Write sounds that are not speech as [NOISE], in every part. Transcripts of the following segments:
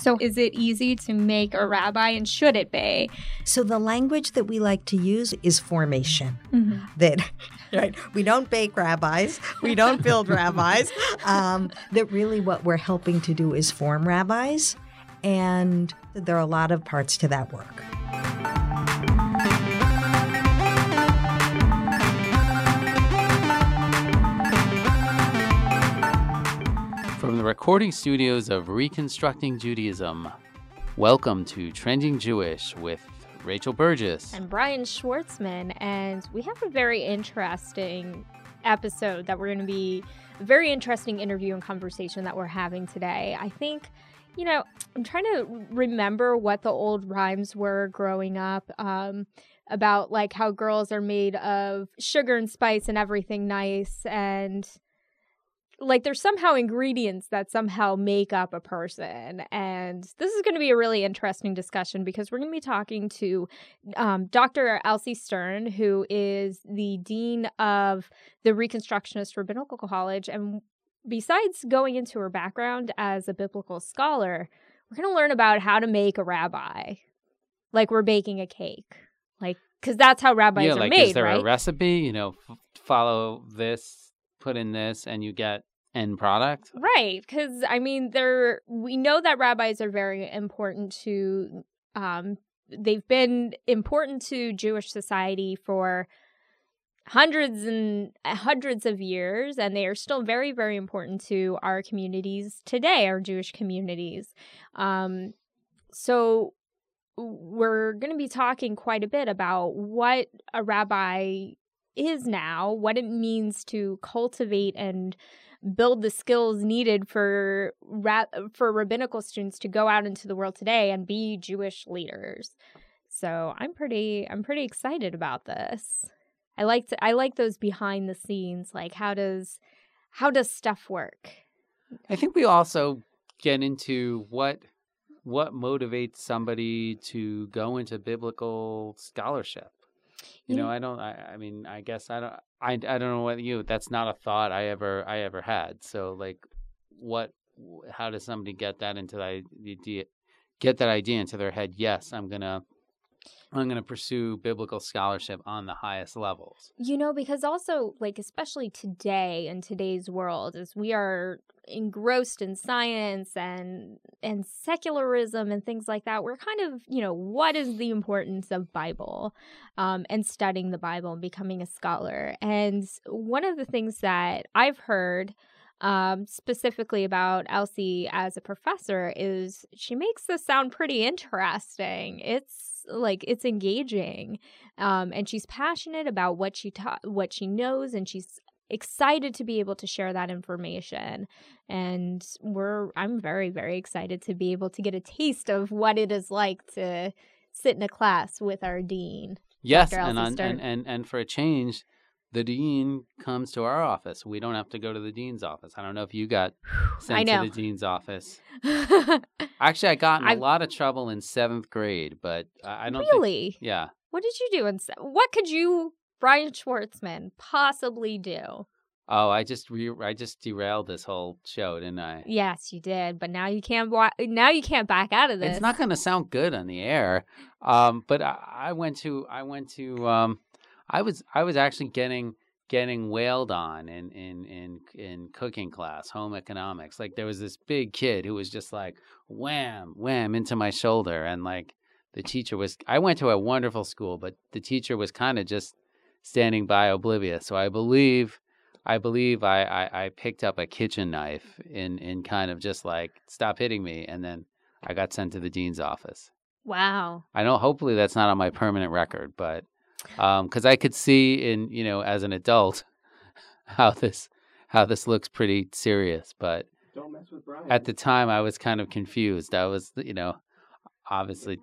So, is it easy to make a rabbi and should it be? So, the language that we like to use is formation. Mm-hmm. That, [LAUGHS] right, we don't bake rabbis, we don't build rabbis. Um, that really what we're helping to do is form rabbis. And there are a lot of parts to that work. From the recording studios of Reconstructing Judaism, welcome to Trending Jewish with Rachel Burgess and Brian Schwartzman. And we have a very interesting episode that we're going to be, a very interesting interview and conversation that we're having today. I think, you know, I'm trying to remember what the old rhymes were growing up. Um, about like how girls are made of sugar and spice and everything nice and like there's somehow ingredients that somehow make up a person and this is going to be a really interesting discussion because we're going to be talking to um, dr elsie stern who is the dean of the reconstructionist rabbinical college and besides going into her background as a biblical scholar we're going to learn about how to make a rabbi. Like we're baking a cake. Like because that's how rabbis yeah, are like, made is there right? a recipe? You know f- follow this put in this and you get end product? Right because i mean they're we know that rabbis are very important to um they've been important to jewish society for hundreds and hundreds of years and they are still very very important to our communities today our jewish communities. Um so we're going to be talking quite a bit about what a rabbi is now what it means to cultivate and build the skills needed for ra- for rabbinical students to go out into the world today and be Jewish leaders. So I'm pretty I'm pretty excited about this. I like to, I like those behind the scenes like how does how does stuff work? I think we also get into what what motivates somebody to go into biblical scholarship. You know, I don't. I, I mean, I guess I don't. I, I don't know what you. That's not a thought I ever I ever had. So like, what? How does somebody get that into the idea? Get that idea into their head? Yes, I'm gonna. I'm going to pursue biblical scholarship on the highest levels. You know, because also, like, especially today in today's world, as we are engrossed in science and and secularism and things like that, we're kind of, you know, what is the importance of Bible um, and studying the Bible and becoming a scholar? And one of the things that I've heard um, specifically about Elsie as a professor is she makes this sound pretty interesting. It's like it's engaging um, and she's passionate about what she taught, what she knows and she's excited to be able to share that information and we're i'm very very excited to be able to get a taste of what it is like to sit in a class with our dean yes and, on, and and and for a change the dean comes to our office. We don't have to go to the dean's office. I don't know if you got [SIGHS] sent to the dean's office. [LAUGHS] Actually, I got in a lot of trouble in seventh grade, but I don't really. Think, yeah. What did you do? In se- what could you, Brian Schwartzman, possibly do? Oh, I just re- I just derailed this whole show, didn't I? Yes, you did. But now you can't. Wa- now you can't back out of this. It's not going to sound good on the air. Um, but I, I went to I went to um, I was I was actually getting getting wailed on in in in in cooking class, home economics. Like there was this big kid who was just like wham wham into my shoulder, and like the teacher was. I went to a wonderful school, but the teacher was kind of just standing by oblivious. So I believe. I believe I, I, I, picked up a kitchen knife in, in kind of just like stop hitting me, and then I got sent to the dean's office. Wow. I know. Hopefully, that's not on my permanent record, but because um, I could see in you know as an adult [LAUGHS] how this how this looks pretty serious, but don't mess with Brian. At the time, I was kind of confused. I was you know obviously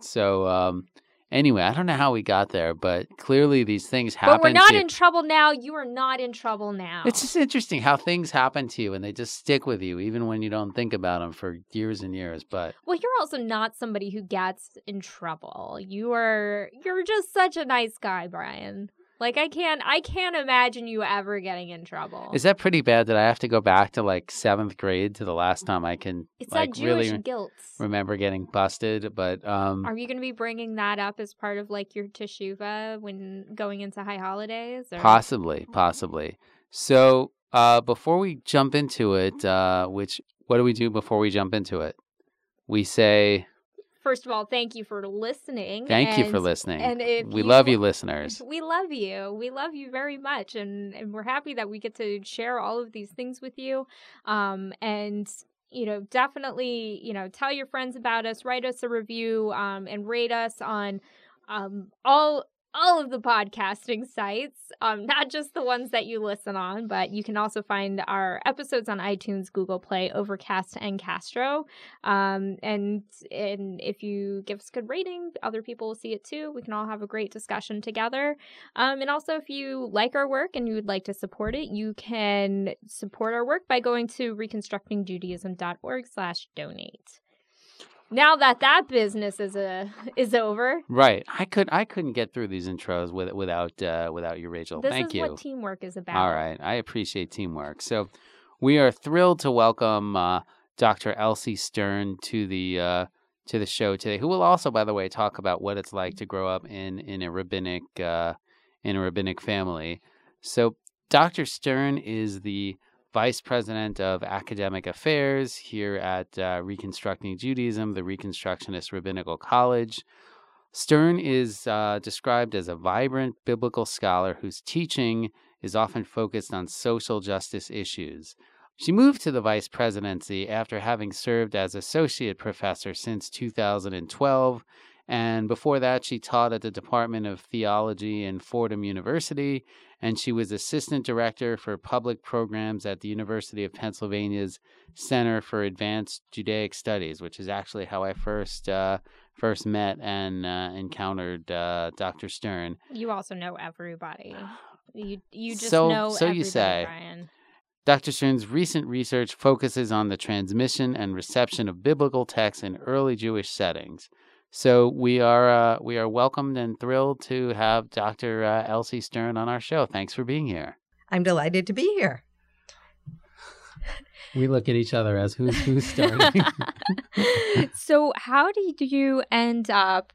so. Um, anyway, I don't know how we got there, but clearly these things happen. But we're not in trouble now. You are not in trouble now. It's just interesting how things happen to you and they just stick with you, even when you don't think about them for years and years. But well, you're also not somebody who gets in trouble. You are. You're just such a nice guy, Brian. Like I can't I can't imagine you ever getting in trouble. Is that pretty bad that I have to go back to like seventh grade to the last time I can it's like that Jewish really guilt. remember getting busted? But um, Are you going to be bringing that up as part of like your teshuva when going into high holidays? Or? possibly, possibly. So uh, before we jump into it, uh, which what do we do before we jump into it? We say First of all, thank you for listening. thank you for listening. And we love you, you listeners. [LAUGHS] We love you. We love you very much, and and we're happy that we get to share all of these things with you. Um, and you know, definitely, you know, tell your friends about us, write us a review, um, and rate us on um all all of the podcasting sites, um, not just the ones that you listen on, but you can also find our episodes on iTunes, Google Play, Overcast, and Castro. Um, and and if you give us a good rating, other people will see it too. We can all have a great discussion together. Um, and also, if you like our work and you would like to support it, you can support our work by going to reconstructingjudaism.org/donate. Now that that business is a is over, Right. I could I couldn't get through these intros with, without uh, without you, Rachel. this Thank is you. what teamwork is about. All right. I appreciate teamwork. So we are thrilled to welcome uh, Dr. Elsie Stern to the uh, to the show today, who will also, by the way, talk about what it's like to grow up in in a rabbinic uh, in a rabbinic family. So Dr. Stern is the Vice President of Academic Affairs here at uh, Reconstructing Judaism, the Reconstructionist Rabbinical College. Stern is uh, described as a vibrant biblical scholar whose teaching is often focused on social justice issues. She moved to the vice presidency after having served as associate professor since 2012, and before that, she taught at the Department of Theology in Fordham University, and she was assistant director for public programs at the University of Pennsylvania's Center for Advanced Judaic Studies, which is actually how I first uh, first met and uh, encountered uh, Dr. Stern. You also know everybody. You you just So- know so you say. Brian. Dr. Stern's recent research focuses on the transmission and reception of biblical texts in early Jewish settings. So we are uh, we are welcomed and thrilled to have Dr. Uh, Elsie Stern on our show. Thanks for being here. I'm delighted to be here. We look at each other as who's who's starting. [LAUGHS] so, how did you end up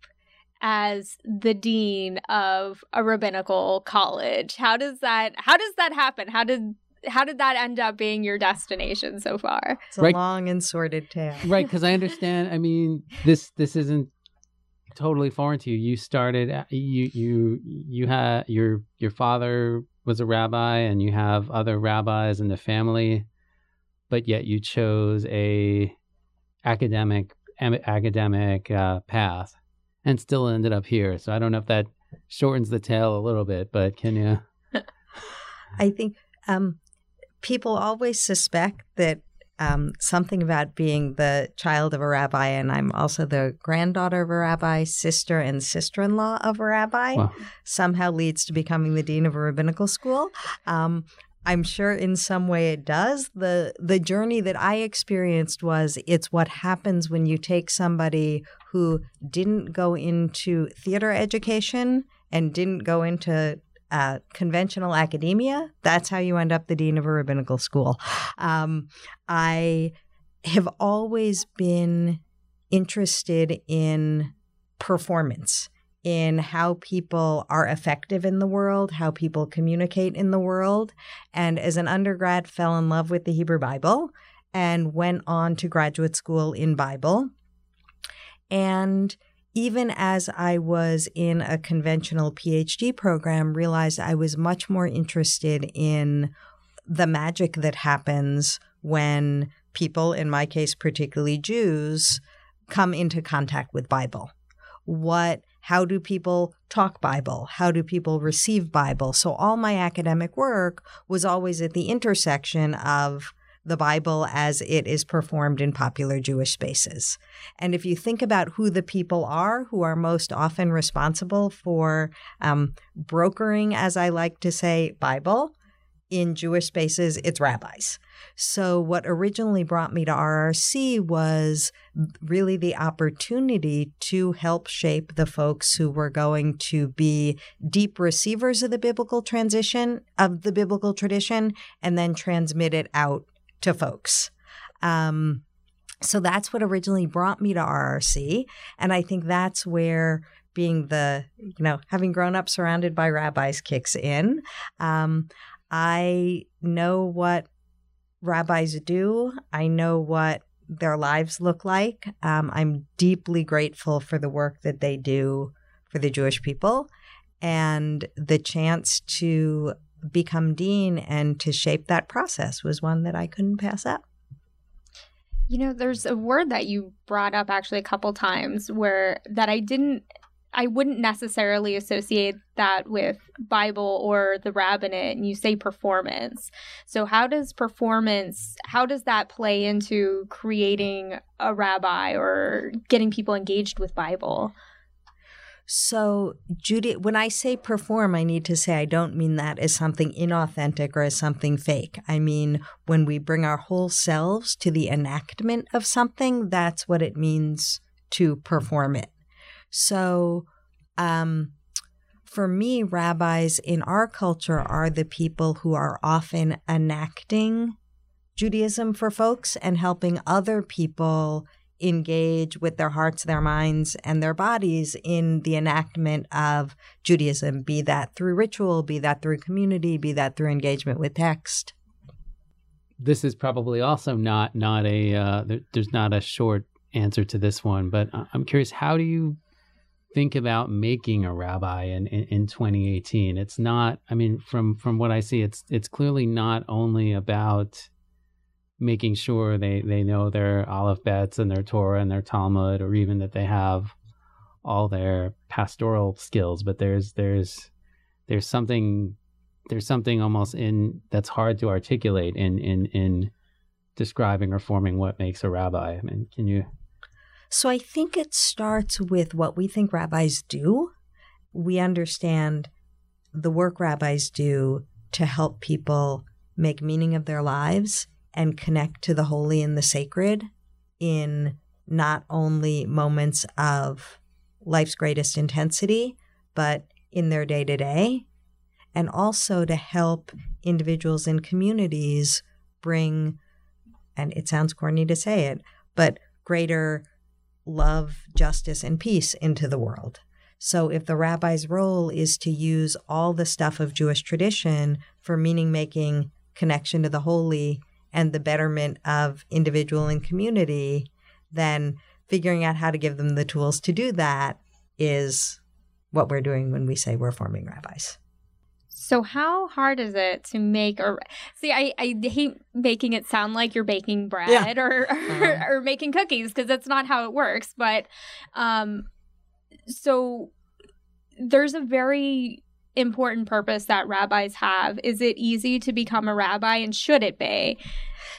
as the dean of a rabbinical college? How does that how does that happen? How did how did that end up being your destination so far? It's a Right. long and sordid tale. right, because I understand. I mean, this this isn't totally foreign to you. You started uh, you you you had your your father was a rabbi, and you have other rabbis in the family, but yet you chose a academic am- academic uh, path, and still ended up here. So I don't know if that shortens the tale a little bit, but can you? [LAUGHS] I think um, people always suspect that um, something about being the child of a rabbi, and I'm also the granddaughter of a rabbi, sister and sister in law of a rabbi, Wow. somehow leads to becoming the dean of a rabbinical school. Um, I'm sure in some way it does. The the journey that I experienced was it's what happens when you take somebody who didn't go into theater education and didn't go into uh, conventional academia. That's how you end up the dean of a rabbinical school. Um, I have always been interested in performance in how people are effective in the world, how people communicate in the world. And as an undergrad, fell in love with the Hebrew Bible and went on to graduate school in Bible. And even as I was in a conventional PhD program, realized I was much more interested in the magic that happens when people, in my case, particularly Jews, come into contact with Bible. What how do people talk Bible? How do people receive Bible? So all my academic work was always at the intersection of the Bible as it is performed in popular Jewish spaces. And if you think about who the people are who are most often responsible for um, brokering, as I like to say, Bible, in Jewish spaces, it's rabbis. So, what originally brought me to RRC was really the opportunity to help shape the folks who were going to be deep receivers of the biblical transition, of the biblical tradition, and then transmit it out to folks. Um, so, that's what originally brought me to RRC. And I think that's where being the, you know, having grown up surrounded by rabbis kicks in. Um, I know what rabbis do, I know what their lives look like. Um, I'm deeply grateful for the work that they do for the Jewish people and the chance to become dean and to shape that process was one that I couldn't pass up. You know, there's a word that you brought up actually a couple times where that I didn't I wouldn't necessarily associate that with Bible or the rabbinate and you say performance. So how does performance how does that play into creating a rabbi or getting people engaged with Bible? So, Judy, when I say perform, I need to say I don't mean that as something inauthentic or as something fake. I mean, when we bring our whole selves to the enactment of something, that's what it means to perform it. So, um, for me, rabbis in our culture are the people who are often enacting Judaism for folks and helping other people engage with their hearts, their minds, and their bodies in the enactment of Judaism, be that through ritual, be that through community, be that through engagement with text. This is probably also not not a uh, there, there's not a short answer to this one, but I'm curious how do you think about making a rabbi in, in, in 2018 it's not i mean from from what i see it's it's clearly not only about making sure they they know their aleph bets and their torah and their talmud or even that they have all their pastoral skills. But there's there's there's something there's something almost in that's hard to articulate in in in describing or forming what makes a rabbi. I mean can you? So I think it starts with what we think rabbis do. We understand the work rabbis do to help people make meaning of their lives and connect to the holy and the sacred in not only moments of life's greatest intensity, but in their day to day, and also to help individuals and communities bring, and it sounds corny to say it, but greater love, justice, and peace into the world. So, if the rabbi's role is to use all the stuff of Jewish tradition for meaning making, connection to the holy, and the betterment of individual and community, then figuring out how to give them the tools to do that is what we're doing when we say we're forming rabbis. So how hard is it to make or see? I, I hate making it sound like you're baking bread yeah. or [LAUGHS] or, uh-huh. or, making cookies because that's not how it works. But um, so there's a very important purpose that rabbis have. Is it easy to become a rabbi, and should it be?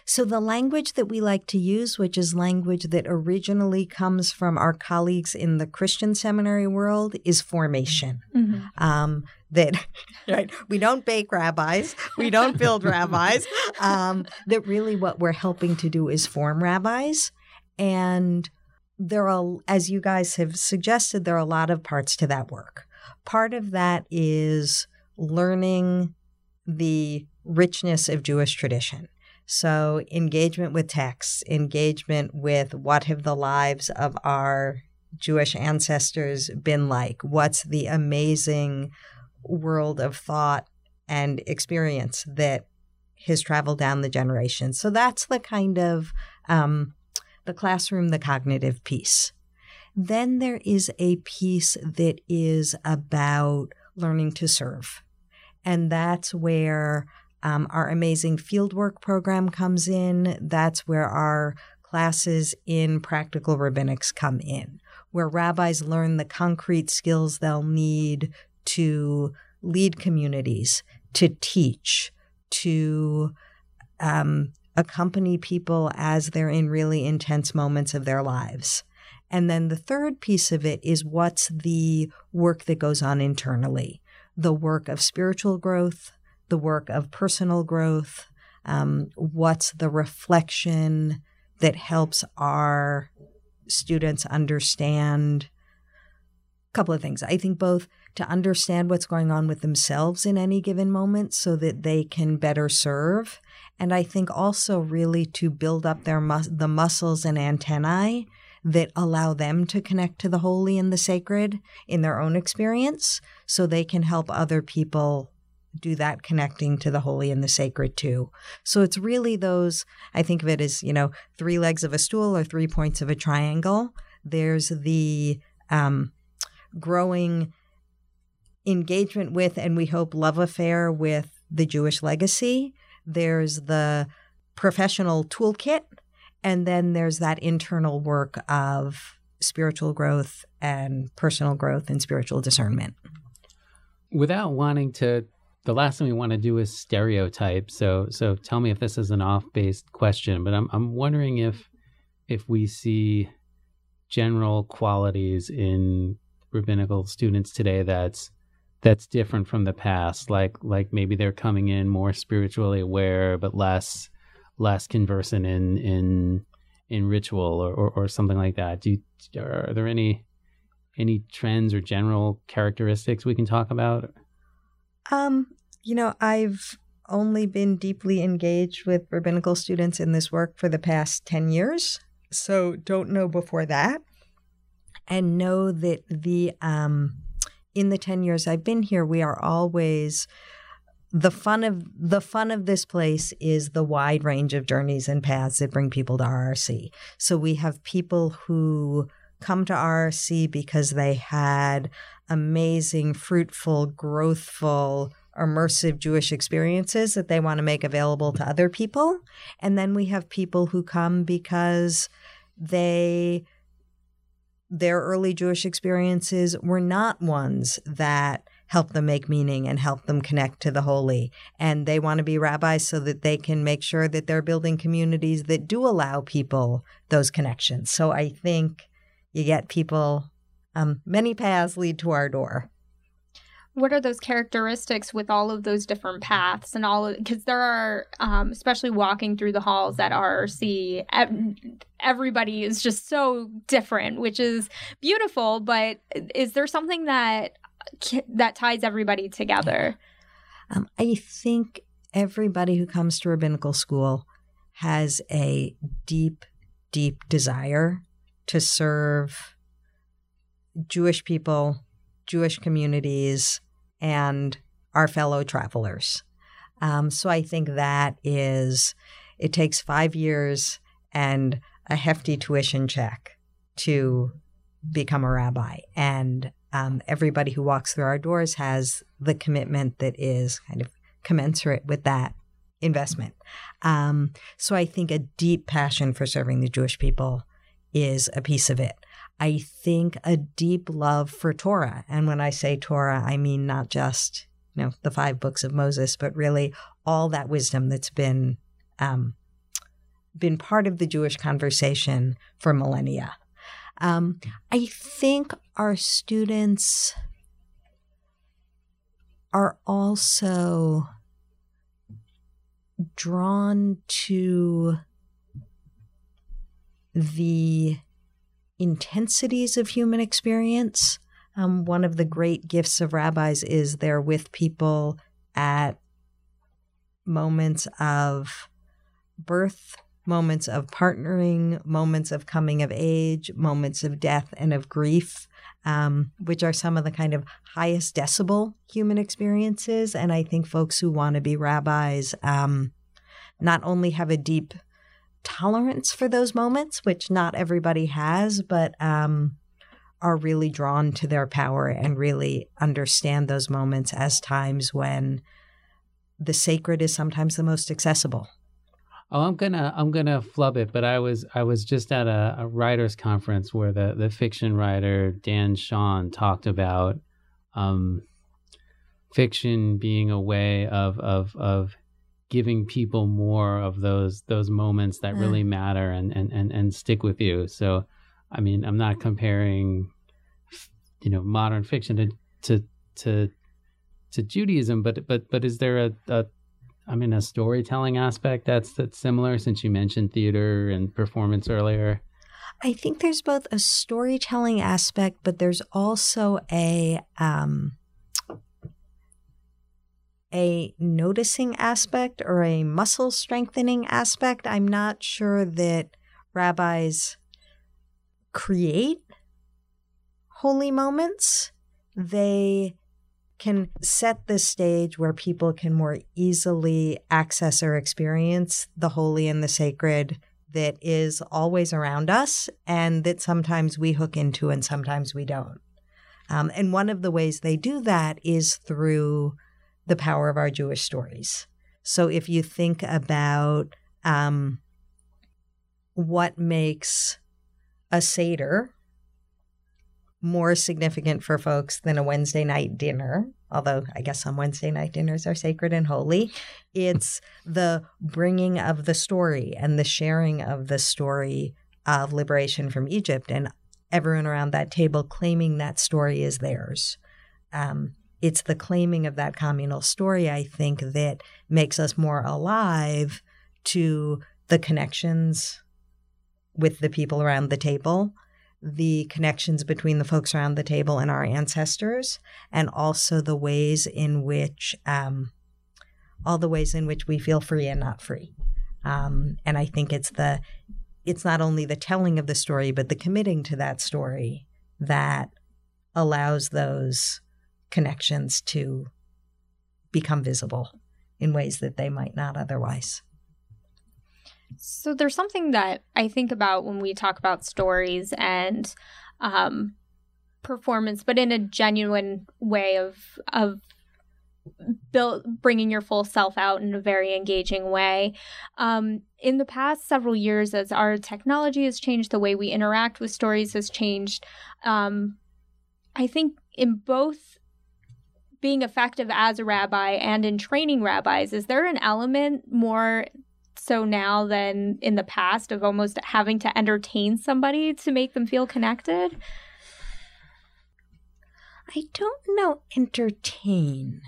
So, the language that we like to use, which is language that originally comes from our colleagues in the Christian seminary world, is formation. Mm-hmm. Um, that [LAUGHS] right we don't bake rabbis we don't build rabbis um, that really what we're helping to do is form rabbis and there are as you guys have suggested there are a lot of parts to that work part of that is learning the richness of jewish tradition so, engagement with texts, engagement with what have the lives of our Jewish ancestors been like? What's the amazing world of thought and experience that has traveled down the generations? So, that's the kind of um, the classroom, the cognitive piece. Then there is a piece that is about learning to serve. And that's where um, our amazing fieldwork program comes in. That's where our classes in practical rabbinics come in, where rabbis learn the concrete skills they'll need to lead communities, to teach, to um, accompany people as they're in really intense moments of their lives. And then the third piece of it is what's the work that goes on internally the work of spiritual growth, the work of personal growth? Um, what's the reflection that helps our students understand a couple of things? I think both to understand what's going on with themselves in any given moment so that they can better serve. And I think also really to build up their mus- the muscles and antennae that allow them to connect to the holy and the sacred in their own experience so they can help other people do that connecting to the holy and the sacred too. So it's really those, I think of it as, you know, three legs of a stool or three points of a triangle. There's the um, growing engagement with, and we hope love affair with the Jewish legacy. There's the professional toolkit. And then there's that internal work of spiritual growth and personal growth and spiritual discernment. Without wanting to the last thing we want to do is stereotype. So so tell me if this is an off base question, but I'm I'm wondering if if we see general qualities in rabbinical students today that's that's different from the past like like maybe they're coming in more spiritually aware but less less conversant in in in ritual or, or, or something like that do you, are there any any trends or general characteristics we can talk about um you know, I've only been deeply engaged with rabbinical students in this work for the past 10 years. So don't know before that. And know that the um, in the 10 years I've been here, we are always the fun of the fun of this place is the wide range of journeys and paths that bring people to RRC. So we have people who come to RRC because they had amazing, fruitful, growthful immersive Jewish experiences that they want to make available to other people. And then we have people who come because they their early Jewish experiences were not ones that help them make meaning and help them connect to the holy. And they want to be rabbis so that they can make sure that they're building communities that do allow people those connections. So I think you get people, um, many paths lead to our door what are those characteristics with all of those different paths and all because there are um, especially walking through the halls at rrc everybody is just so different which is beautiful but is there something that that ties everybody together um, i think everybody who comes to rabbinical school has a deep deep desire to serve jewish people jewish communities and our fellow travelers. Um, so I think that is, it takes five years and a hefty tuition check to become a rabbi. And um, everybody who walks through our doors has the commitment that is kind of commensurate with that investment. Um, so I think a deep passion for serving the Jewish people is a piece of it. I think a deep love for Torah. And when I say Torah, I mean not just, you know, the five books of Moses, but really all that wisdom that's been um, been part of the Jewish conversation for millennia. Um, I think our students are also drawn to the intensities of human experience. Um, one of the great gifts of rabbis is they're with people at moments of birth, moments of partnering, moments of coming of age, moments of death and of grief, um, which are some of the kind of highest decibel human experiences. And I think folks who want to be rabbis um, not only have a deep tolerance for those moments, which not everybody has, but um, are really drawn to their power and really understand those moments as times when the sacred is sometimes the most accessible. Oh, I'm gonna I'm gonna flub it, but I was I was just at a, a writers conference where the the fiction writer Dan Sean talked about um, fiction being a way of of of giving people more of those those moments that really matter and, and and and stick with you. So i mean i'm not comparing you know modern fiction to to to to Judaism, but but but is there a, a I mean a storytelling aspect that's that's similar since you mentioned theater and performance earlier? I think there's both a storytelling aspect, but there's also a um, a noticing aspect or a muscle strengthening aspect. I'm not sure that rabbis create holy moments. They can set the stage where people can more easily access or experience the holy and the sacred that is always around us and that sometimes we hook into and sometimes we don't. Um, and one of the ways they do that is through the power of our Jewish stories. So if you think about um, what makes a Seder more significant for folks than a Wednesday night dinner, although I guess some Wednesday night dinners are sacred and holy. It's the bringing of the story and the sharing of the story of liberation from Egypt and everyone around that table claiming that story is theirs. Um, it's the claiming of that communal story, I think, that makes us more alive to the connections with the people around the table the connections between the folks around the table and our ancestors, and also the ways in which um, all the ways in which we feel free and not free. Um, and I think it's the it's not only the telling of the story, but the committing to that story that allows those connections to become visible in ways that they might not otherwise. So there's something that I think about when we talk about stories and um, performance, but in a genuine way of of build, bringing your full self out in a very engaging way. Um, in the past several years, as our technology has changed, the way we interact with stories has changed. Um, I think in both being effective as a rabbi and in training rabbis, is there an element more so now than in the past of almost having to entertain somebody to make them feel connected? I don't know, entertain.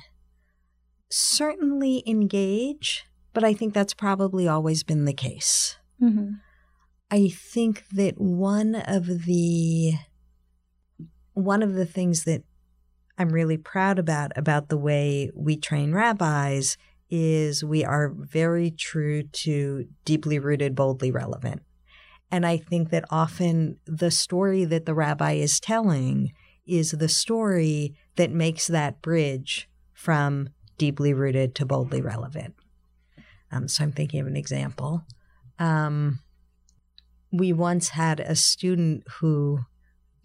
Certainly engage, but I think that's probably always been the case. Mm-hmm. I think that one of the one of the things that I'm really proud about about the way we train rabbis is we are very true to deeply rooted, boldly relevant. And I think that often the story that the rabbi is telling is the story that makes that bridge from deeply rooted to boldly relevant. Um, so I'm thinking of an example. Um, we once had a student who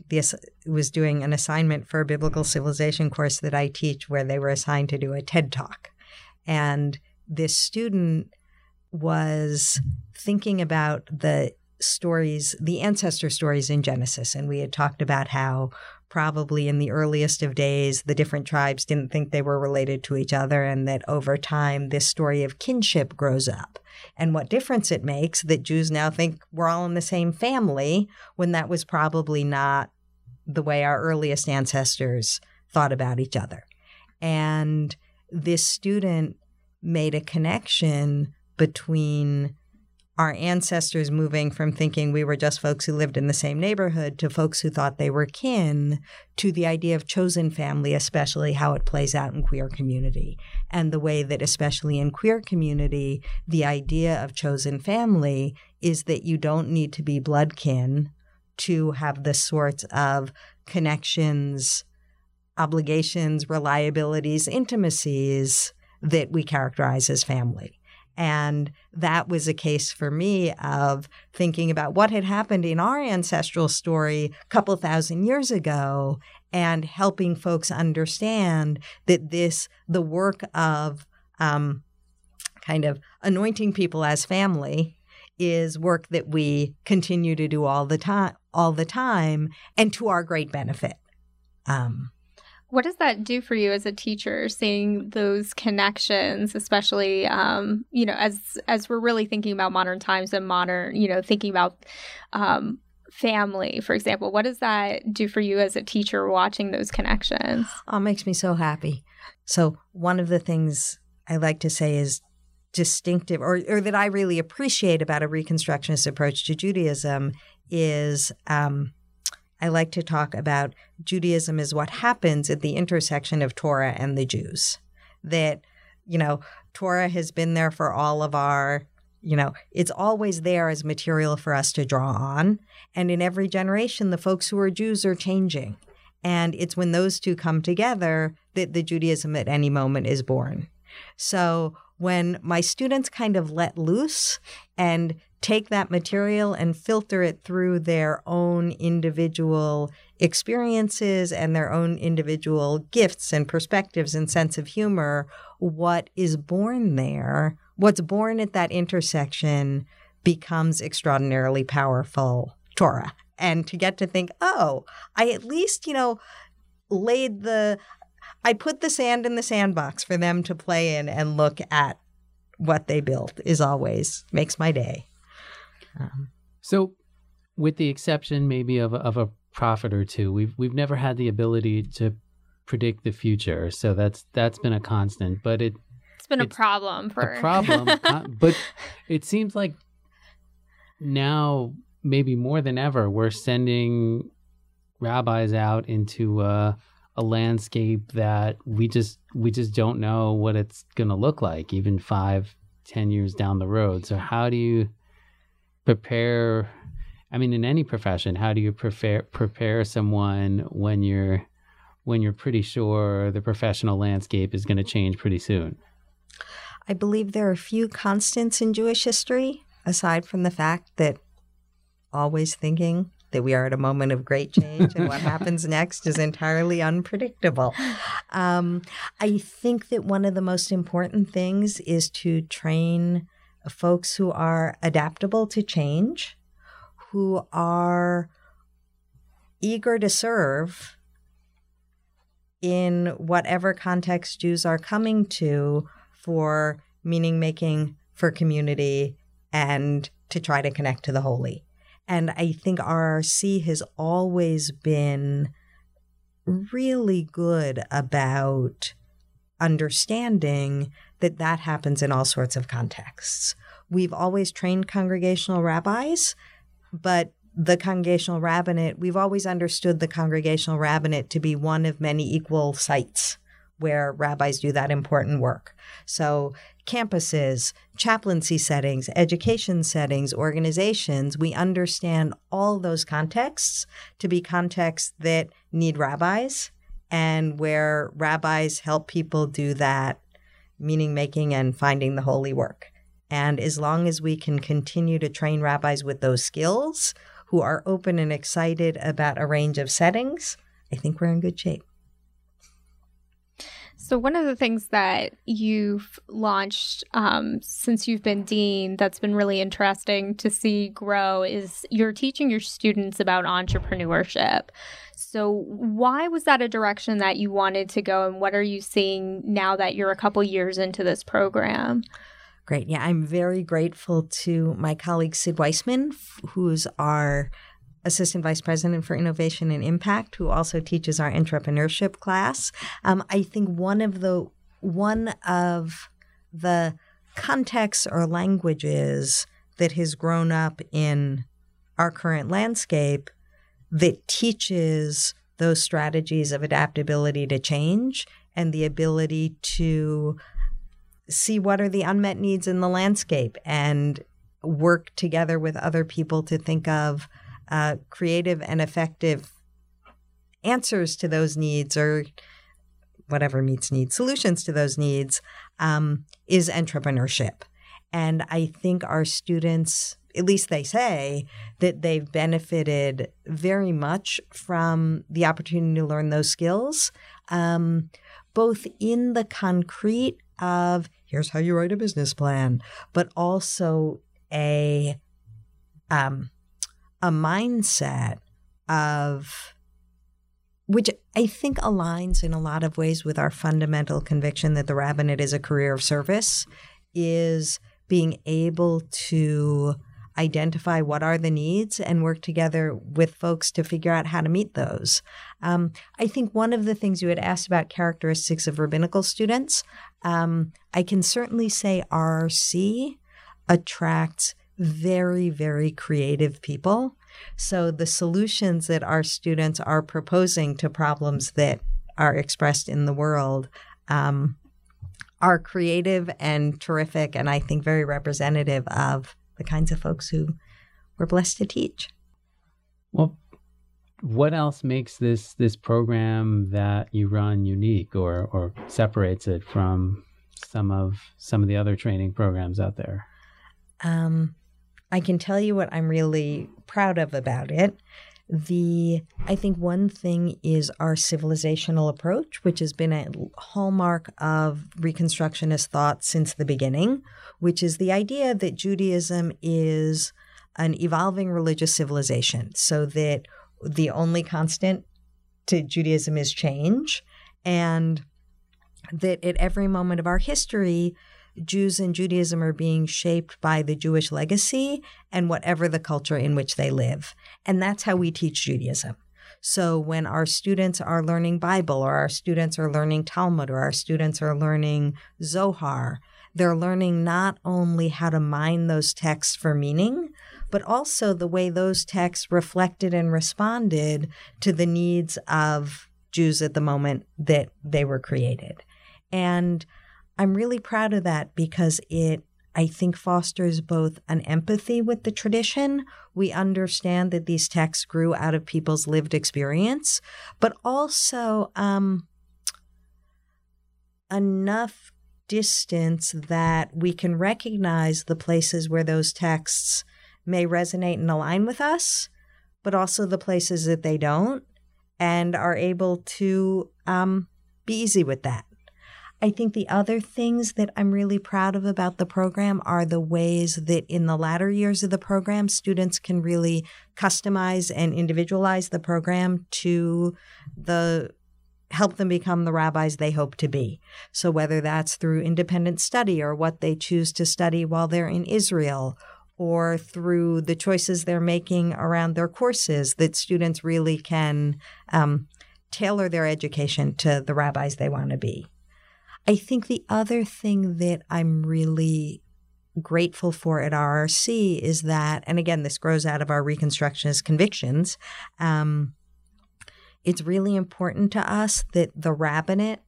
this was doing an assignment for a biblical civilization course that I teach where they were assigned to do a TED talk. And this student was thinking about the stories, the ancestor stories in Genesis. And we had talked about how probably in the earliest of days, the different tribes didn't think they were related to each other, and that over time, this story of kinship grows up. And what difference it makes that Jews now think we're all in the same family when that was probably not the way our earliest ancestors thought about each other. And this student made a connection between our ancestors moving from thinking we were just folks who lived in the same neighborhood to folks who thought they were kin to the idea of chosen family, especially how it plays out in queer community. And the way that, especially in queer community, the idea of chosen family is that you don't need to be blood kin to have the sorts of connections obligations, reliabilities, intimacies that we characterize as family. And that was a case for me of thinking about what had happened in our ancestral story a couple thousand years ago and helping folks understand that this, the work of um, kind of anointing people as family, is work that we continue to do all the time, all the time, and to our great benefit. Um, what does that do for you as a teacher, seeing those connections, especially, um, you know, as as we're really thinking about modern times and modern, you know, thinking about um, family, for example? What does that do for you as a teacher watching those connections? Oh, it makes me so happy. So, one of the things I like to say is distinctive or, or that I really appreciate about a Reconstructionist approach to Judaism is um, I like to talk about Judaism is what happens at the intersection of Torah and the Jews. That, you know, Torah has been there for all of our, you know, it's always there as material for us to draw on. And in every generation, the folks who are Jews are changing. And it's when those two come together that the Judaism at any moment is born. So when my students kind of let loose and take that material and filter it through their own individual experiences and their own individual gifts and perspectives and sense of humor, what is born there, what's born at that intersection becomes extraordinarily powerful Torah. And to get to think, oh, I at least, you know, laid the I put the sand in the sandbox for them to play in and look at what they built is always makes my day. Um, so, with the exception maybe of a, of a prophet or two, we've we've never had the ability to predict the future. So that's that's been a constant, but it it's been it's a problem for a problem. but it seems like now maybe more than ever we're sending rabbis out into a, a landscape that we just we just don't know what it's going to look like even five ten years down the road so how do you prepare i mean in any profession how do you prepare prepare someone when you're when you're pretty sure the professional landscape is going to change pretty soon i believe there are a few constants in jewish history aside from the fact that always thinking that we are at a moment of great change and what [LAUGHS] happens next is entirely unpredictable. Um, I think that one of the most important things is to train folks who are adaptable to change, who are eager to serve in whatever context Jews are coming to for meaning making for community and to try to connect to the holy. And I think RRC has always been really good about understanding that that happens in all sorts of contexts. We've always trained congregational rabbis, but the congregational rabbinate, we've always understood the congregational rabbinate to be one of many equal sites where rabbis do that important work. So, campuses, chaplaincy settings, education settings, organizations, we understand all those contexts to be contexts that need rabbis and where rabbis help people do that meaning making and finding the holy work. And as long as we can continue to train rabbis with those skills who are open and excited about a range of settings, I think we're in good shape. So, one of the things that you've launched um, since you've been dean that's been really interesting to see grow is you're teaching your students about entrepreneurship. So, why was that a direction that you wanted to go, and what are you seeing now that you're a couple years into this program? Great. Yeah, I'm very grateful to my colleague Cyd Weissman, who's our Assistant Vice President for Innovation and Impact, who also teaches our entrepreneurship class. Um, I think one of the one of the contexts or languages that has grown up in our current landscape that teaches those strategies of adaptability to change and the ability to see what are the unmet needs in the landscape and work together with other people to think of uh, creative and effective answers to those needs or whatever meets needs, solutions to those needs um, is entrepreneurship. And I think our students at least they say that they've benefited very much from the opportunity to learn those skills, um, both in the concrete of here's how you write a business plan, but also a um, a mindset of which I think aligns in a lot of ways with our fundamental conviction that the rabbinate is a career of service, is being able to identify what are the needs and work together with folks to figure out how to meet those. Um, I think one of the things you had asked about characteristics of rabbinical students, um, I can certainly say RRC attracts very, very creative people. So the solutions that our students are proposing to problems that are expressed in the world um, are creative and terrific, and I think very representative of the kinds of folks who we're blessed to teach. Well, what else makes this this program that you run unique or or separates it from some of some of the other training programs out there? Um, I can tell you what I'm really proud of about it. The I think one thing is our civilizational approach, which has been a hallmark of Reconstructionist thought since the beginning, which is the idea that Judaism is an evolving religious civilization, so that the only constant to Judaism is change, and that at every moment of our history, Jews and Judaism are being shaped by the Jewish legacy and whatever the culture in which they live. And that's how we teach Judaism. So when our students are learning Bible or our students are learning Talmud or our students are learning Zohar, they're learning not only how to mine those texts for meaning, but also the way those texts reflected and responded to the needs of Jews at the moment that they were created. And I'm really proud of that because it, I think, fosters both an empathy with the tradition. We understand that these texts grew out of people's lived experience, but also um, enough distance that we can recognize the places where those texts may resonate and align with us, but also the places that they don't, and are able to um, be easy with that. I think the other things that I'm really proud of about the program are the ways that in the latter years of the program, students can really customize and individualize the program to the help them become the rabbis they hope to be. So whether that's through independent study or what they choose to study while they're in Israel or through the choices they're making around their courses that students really can um, tailor their education to the rabbis they want to be. I think the other thing that I'm really grateful for at RRC is that, and again, this grows out of our Reconstructionist convictions. Um, it's really important to us that the rabbinate,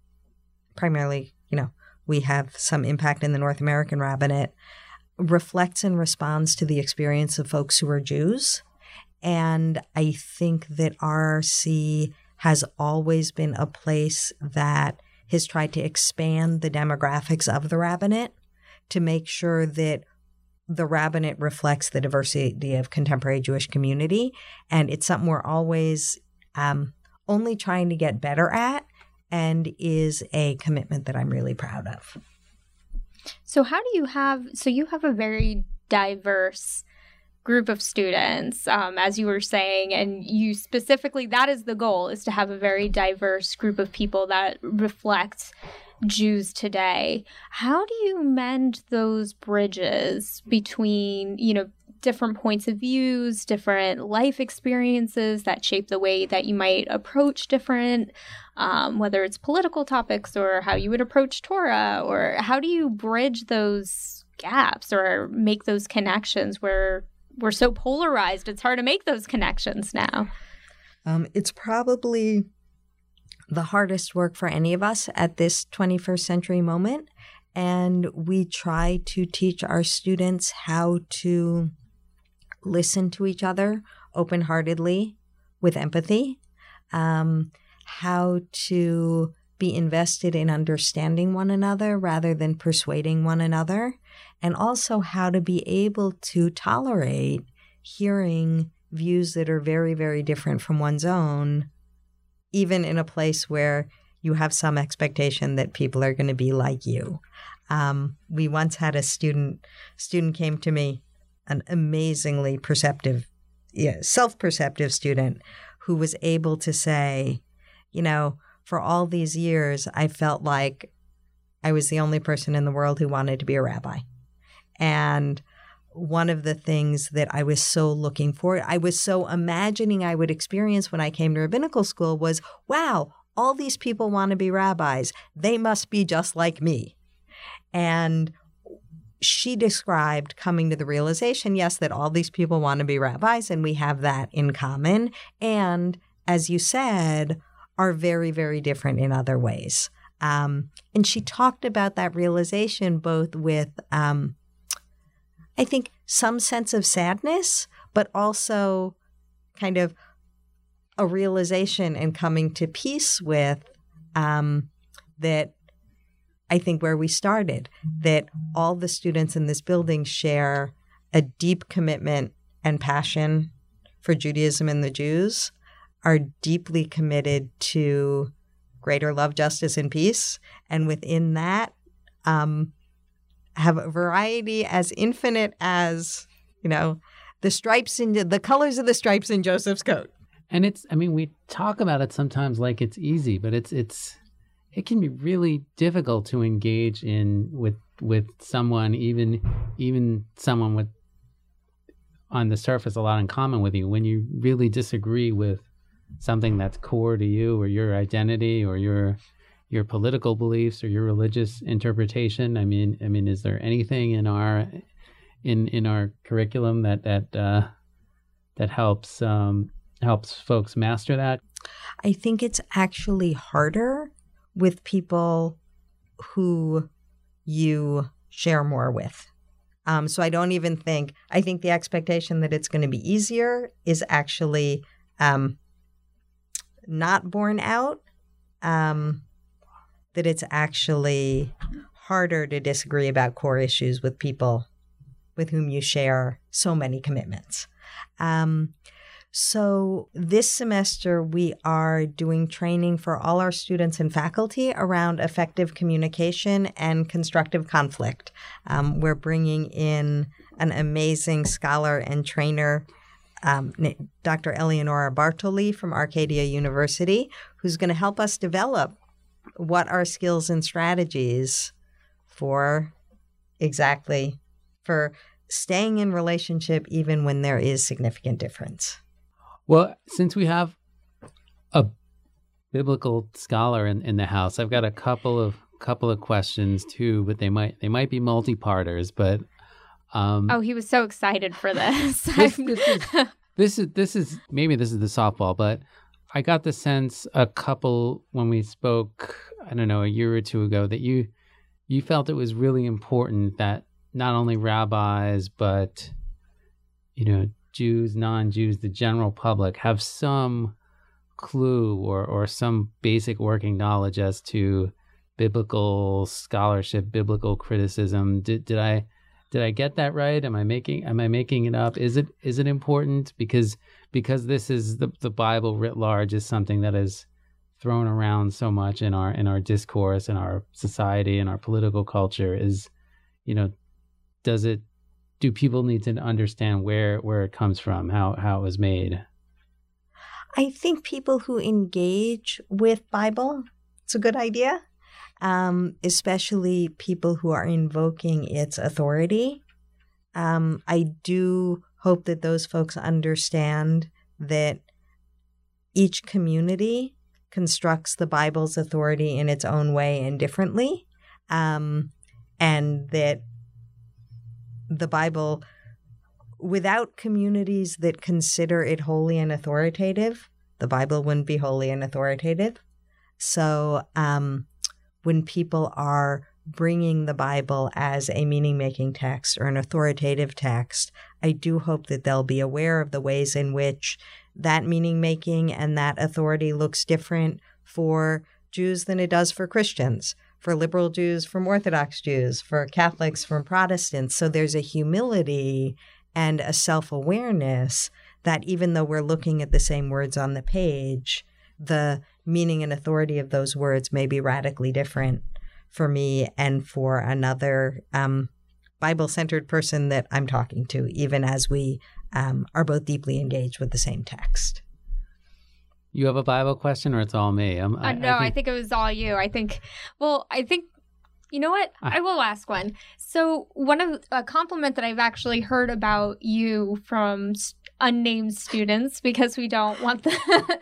primarily, you know, we have some impact in the North American rabbinate, reflects and responds to the experience of folks who are Jews. And I think that RRC has always been a place that has tried to expand the demographics of the rabbinate to make sure that the rabbinate reflects the diversity of contemporary Jewish community. And it's something we're always um, only trying to get better at and is a commitment that I'm really proud of. So, how do you have, so you have a very diverse group of students, um, as you were saying, and you specifically, that is the goal, is to have a very diverse group of people that reflects Jews today. How do you mend those bridges between, you know, different points of views, different life experiences that shape the way that you might approach different, um, whether it's political topics or how you would approach Torah, or how do you bridge those gaps or make those connections where we're so polarized it's hard to make those connections now. Um, it's probably the hardest work for any of us at this 21st century moment and we try to teach our students how to listen to each other open-heartedly with empathy um, how to be invested in understanding one another rather than persuading one another and also how to be able to tolerate hearing views that are very, very different from one's own, even in a place where you have some expectation that people are going to be like you. Um, we once had a student student came to me, an amazingly perceptive, yeah, self-perceptive student who was able to say, you know, for all these years, I felt like I was the only person in the world who wanted to be a rabbi. And one of the things that I was so looking for, I was so imagining I would experience when I came to rabbinical school was wow, all these people want to be rabbis. They must be just like me. And she described coming to the realization yes, that all these people want to be rabbis and we have that in common. And as you said, are very, very different in other ways. Um, and she talked about that realization both with, um, I think, some sense of sadness, but also kind of a realization and coming to peace with um, that I think where we started, that all the students in this building share a deep commitment and passion for Judaism and the Jews, are deeply committed to greater love, justice, and peace. And within that, um, have a variety as infinite as, you know, the stripes in the colors of the stripes in Joseph's coat. And it's, I mean, we talk about it sometimes like it's easy, but it's, it's, it can be really difficult to engage in with with someone even even someone with on the surface a lot in common with you when you really disagree with something that's core to you or your identity or your your political beliefs or your religious interpretation i mean i mean is there anything in our in in our curriculum that that uh that helps um helps folks master that i think it's actually harder with people who you share more with. Um, so I don't even think, I think the expectation that it's going to be easier is actually um, not borne out. Um, that it's actually harder to disagree about core issues with people with whom you share so many commitments. Um, so, this semester, we are doing training for all our students and faculty around effective communication and constructive conflict. Um, we're bringing in an amazing scholar and trainer, um, Dr. Eleonora Bartoli from Arcadia University, who's going to help us develop what are skills and strategies for exactly for staying in relationship even when there is significant difference. Well, since we have a biblical scholar in, in the house, I've got a couple of couple of questions too, but they might they might be multi-parters. But um, oh, he was so excited for this. this, [LAUGHS] this, is, this is this is maybe this is the softball, but I got the sense a couple when we spoke, I don't know, a year or two ago that you you felt it was really important that not only rabbis but you know Jews, non Jews, the general public have some clue or, or some basic working knowledge as to biblical scholarship, biblical criticism. Did, did I did I get that right? Am I making am I making it up? Is it is it important because because this is the the Bible writ large is something that is thrown around so much in our in our discourse in our society in our political culture is you know does it do people need to understand where where it comes from, how how it was made? I think people who engage with Bible, it's a good idea. Um, especially people who are invoking its authority. Um, I do hope that those folks understand that each community constructs the Bible's authority in its own way and differently, um, and that the Bible without communities that consider it holy and authoritative, the Bible wouldn't be holy and authoritative. So um, when people are bringing the Bible as a meaning making text or an authoritative text, I do hope that they'll be aware of the ways in which that meaning making and that authority looks different for Jews than it does for Christians for liberal Jews from Orthodox Jews, for Catholics from Protestants. So there's a humility and a self awareness that even though we're looking at the same words on the page, the meaning and authority of those words may be radically different for me and for another um, Bible centered person that I'm talking to, even as we um, are both deeply engaged with the same text. You have a Bible question, or it's all me? I'm, uh, I, no, I think, I think it was all you. I think. Well, I think You know what? I, I will ask one. So, one of a compliment that I've actually heard about you from unnamed students because we don't want the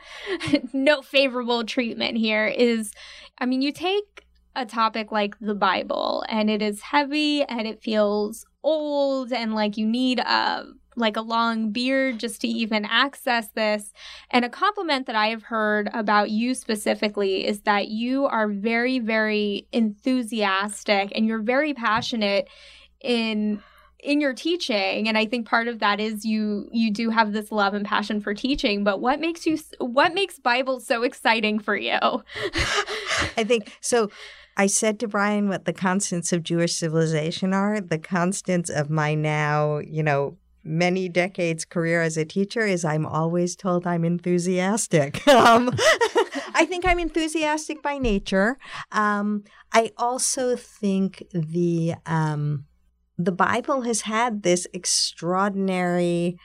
[LAUGHS] no favorable treatment here is I mean, you take a topic like the Bible and it is heavy and it feels old and like you need a like a long beard just to even access this. And a compliment that I have heard about you specifically is that you are very, very enthusiastic and you're very passionate in in your teaching and i think part of that is you you do have this love and passion for teaching but what makes you what makes bible so exciting for you i think so I said to Brian what the constants of Jewish civilization are. The constants of my now, you know, many decades career as a teacher is I'm always told I'm enthusiastic. [LAUGHS] um, [LAUGHS] I think I'm enthusiastic by nature. Um, I also think the um, the Bible has had this extraordinary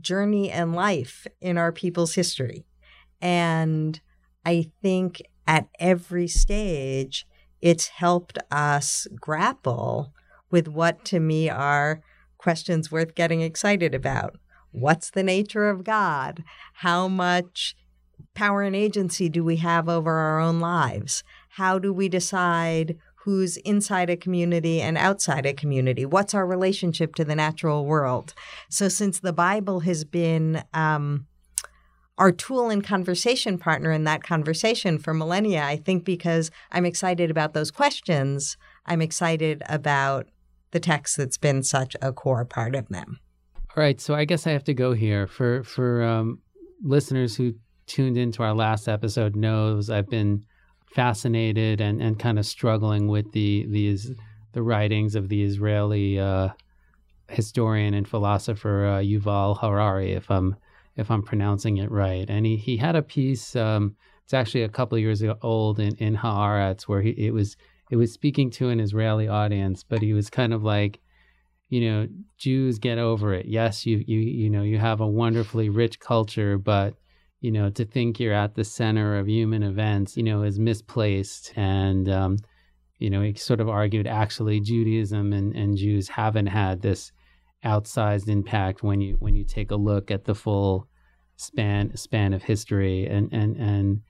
journey in life in our people's history, and I think at every stage, it's helped us grapple with what to me are questions worth getting excited about. What's the nature of God? How much power and agency do we have over our own lives? How do we decide who's inside a community and outside a community? What's our relationship to the natural world? So, since the Bible has been um, our tool and conversation partner in that conversation for millennia. I think because I'm excited about those questions, I'm excited about the text that's been such a core part of them. All right, so I guess I have to go here for for um, listeners who tuned into our last episode knows I've been fascinated and, and kind of struggling with the these the writings of the Israeli uh, historian and philosopher uh, Yuval Harari, if I'm if I'm pronouncing it right. And he, he had a piece, um, it's actually a couple years old in, in Haaretz, where he, it was it was speaking to an Israeli audience, but he was kind of like, you know, Jews get over it. Yes, you you you know you have a wonderfully rich culture, but you know to think you're at the center of human events, you know, is misplaced. And um, you know, he sort of argued actually Judaism and, and Jews haven't had this outsized impact when you when you take a look at the full span span of history. And and and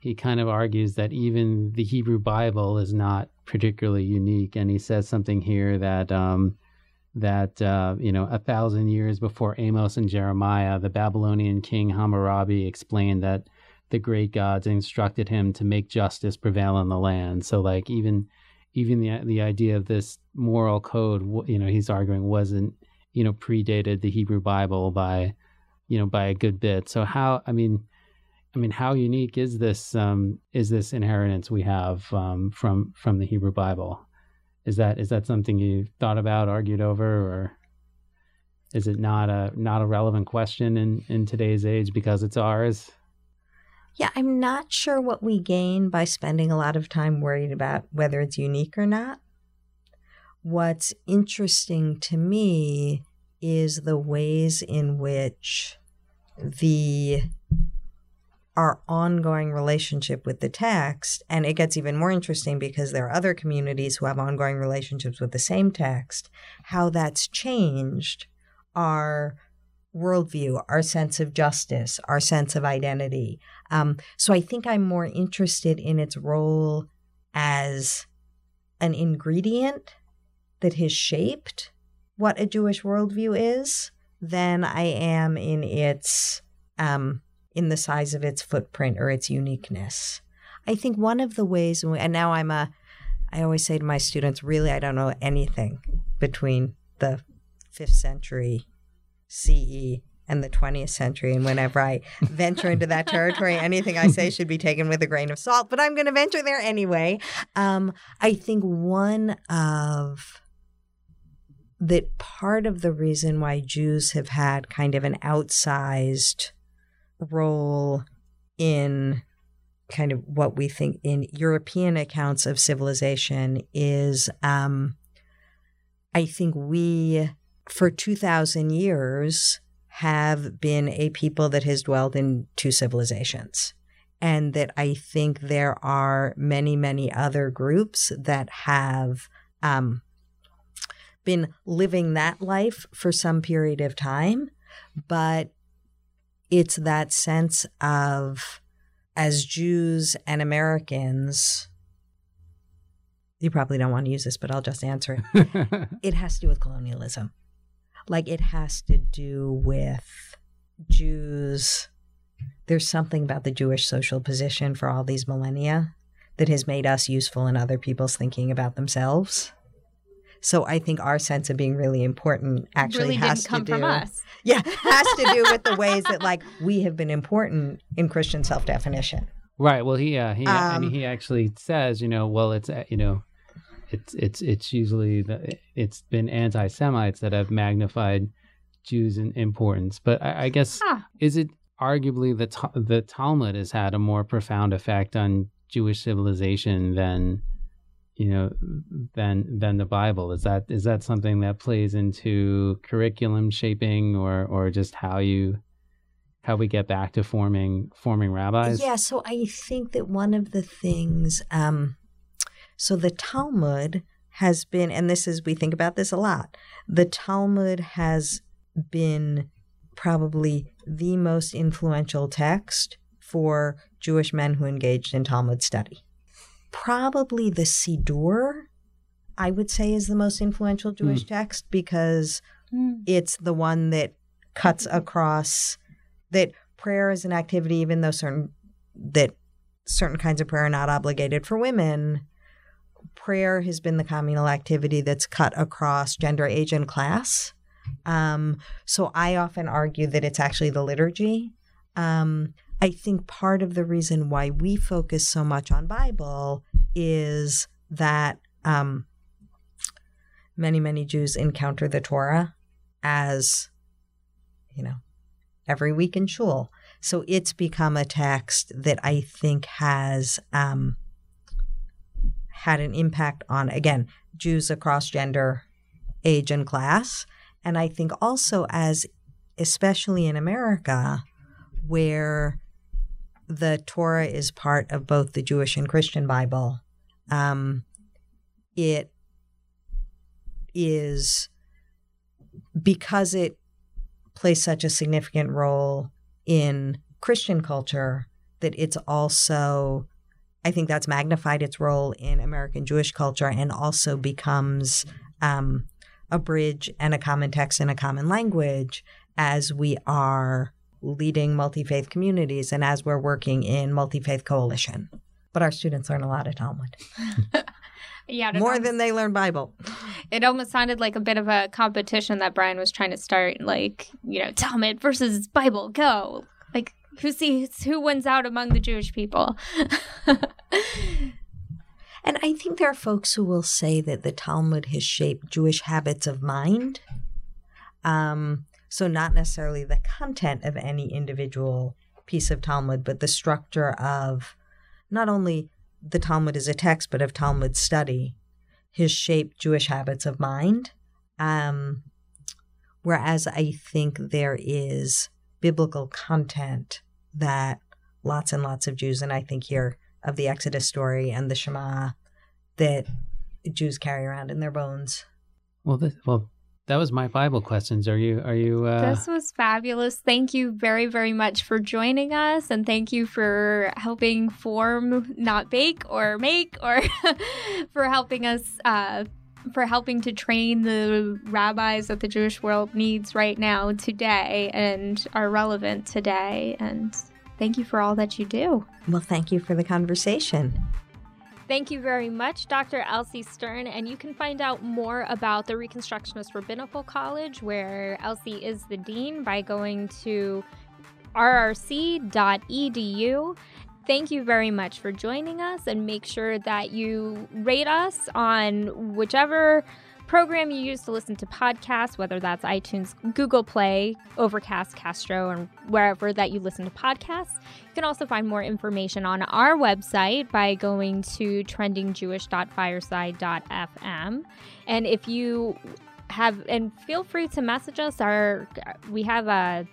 he kind of argues that even the Hebrew Bible is not particularly unique. And he says something here that um, that uh, you know a thousand years before Amos and Jeremiah the Babylonian king Hammurabi explained that the great gods instructed him to make justice prevail in the land. So like even even the the idea of this moral code you know he's arguing wasn't you know predated the Hebrew Bible by you know by a good bit. So how I mean I mean how unique is this um, is this inheritance we have um, from from the Hebrew Bible? Is that is that something you thought about, argued over, or is it not a not a relevant question in in today's age because it's ours? Yeah, I'm not sure what we gain by spending a lot of time worried about whether it's unique or not what's interesting to me is the ways in which the our ongoing relationship with the text and it gets even more interesting because there are other communities who have ongoing relationships with the same text how that's changed our worldview our sense of justice our sense of identity. Um, so i think i'm more interested in its role as an ingredient that has shaped what a Jewish worldview is than I am in its um, in the size of its footprint or its uniqueness. I think one of the ways, and now I'm a, I always say to my students, really, I don't know anything between the fifth century CE and the 20th century. And whenever I venture into that territory, anything I say should be taken with a grain of salt, but I'm going to venture there anyway. Um, I think one of that part of the reason why Jews have had kind of an outsized role in kind of what we think in European accounts of civilization is um, I think we, for 2,000 years, have been a people that has dwelled in two civilizations. and that I think there are many, many other groups that have um, been living that life for some period of time, but it's that sense of, as Jews and Americans, you probably don't want to use this, but I'll just answer it. [LAUGHS] it has to do with colonialism. Like it has to do with Jews there's something about the Jewish social position for all these millennia that has made us useful in other people's thinking about themselves. So I think our sense of being really important actually really has to do, from us. [LAUGHS] Yeah, has to do with the ways that like we have been important in Christian self-definition. Right. Well, he uh, he um, I mean, he actually says, you know, well, it's uh, you know, it's it's it's usually the it's been anti-Semites that have magnified Jews in importance, but I, I guess ah. is it arguably the the Talmud has had a more profound effect on Jewish civilization than you know than than the Bible. Is that is that something that plays into curriculum shaping or or just how you how we get back to forming forming rabbis? Yeah, so I think that one of the things um so the Talmud has been and this is we think about this a lot. The Talmud has been probably the most influential text for Jewish men who engaged in Talmud study. Probably the Siddur, I would say, is the most influential Jewish mm. text because mm. it's the one that cuts across that prayer is an activity, even though certain that certain kinds of prayer are not obligated for women. Prayer has been the communal activity that's cut across gender, age, and class. Um, so I often argue that it's actually the liturgy. Um, I think part of the reason why we focus so much on Bible is that um, many, many Jews encounter the Torah as, you know, every week in shul. So it's become a text that I think has um, had an impact on, again, Jews across gender, age, and class. And I think also, as especially in America, where the Torah is part of both the Jewish and Christian Bible, um, it is because it plays such a significant role in Christian culture that it's also, I think that's magnified its role in American Jewish culture and also becomes um, a bridge and a common text and a common language as we are leading multi faith communities and as we're working in multi faith coalition. But our students learn a lot of Talmud. [LAUGHS] yeah, more almost, than they learn Bible. [LAUGHS] It almost sounded like a bit of a competition that Brian was trying to start, like you know, Talmud versus Bible. Go, like who sees who wins out among the Jewish people. [LAUGHS] And I think there are folks who will say that the Talmud has shaped Jewish habits of mind. Um, so, not necessarily the content of any individual piece of Talmud, but the structure of not only the Talmud as a text, but of Talmud study has shaped Jewish habits of mind. Um, whereas I think there is biblical content that lots and lots of Jews, and I think here of the Exodus story and the Shema that Jews carry around in their bones. Well, this, well, that was my Bible questions. Are you? Are you? Uh... This was fabulous. Thank you very, very much for joining us, and thank you for helping form, not bake or make, or [LAUGHS] for helping us. Uh, for helping to train the rabbis that the Jewish world needs right now, today, and are relevant today. And thank you for all that you do. Well, thank you for the conversation. Thank you very much, Dr. Elsie Stern. And you can find out more about the Reconstructionist Rabbinical College, where Elsie is the dean, by going to rrc.edu. Thank you very much for joining us, and make sure that you rate us on whichever program you use to listen to podcasts, whether that's iTunes, Google Play, Overcast, Castro, and wherever that you listen to podcasts. You can also find more information on our website by going to trendingjewish.fireside.fm. And if you have, and feel free to message us, our we have a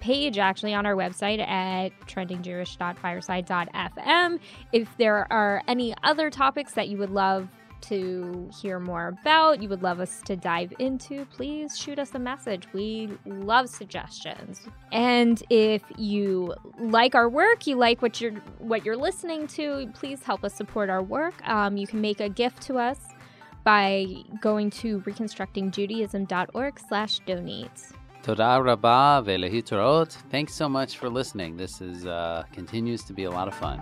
page actually on our website at trendingjewish.fireside.fm. If there are any other topics that you would love to hear more about, you would love us to dive into, please shoot us a message. We love suggestions. And if you like our work, you like what you're what you're listening to, please help us support our work. Um, you can make a gift to us by going to reconstructingjudaism.org slash donate. Toda rabah Thanks so much for listening. This is uh, continues to be a lot of fun.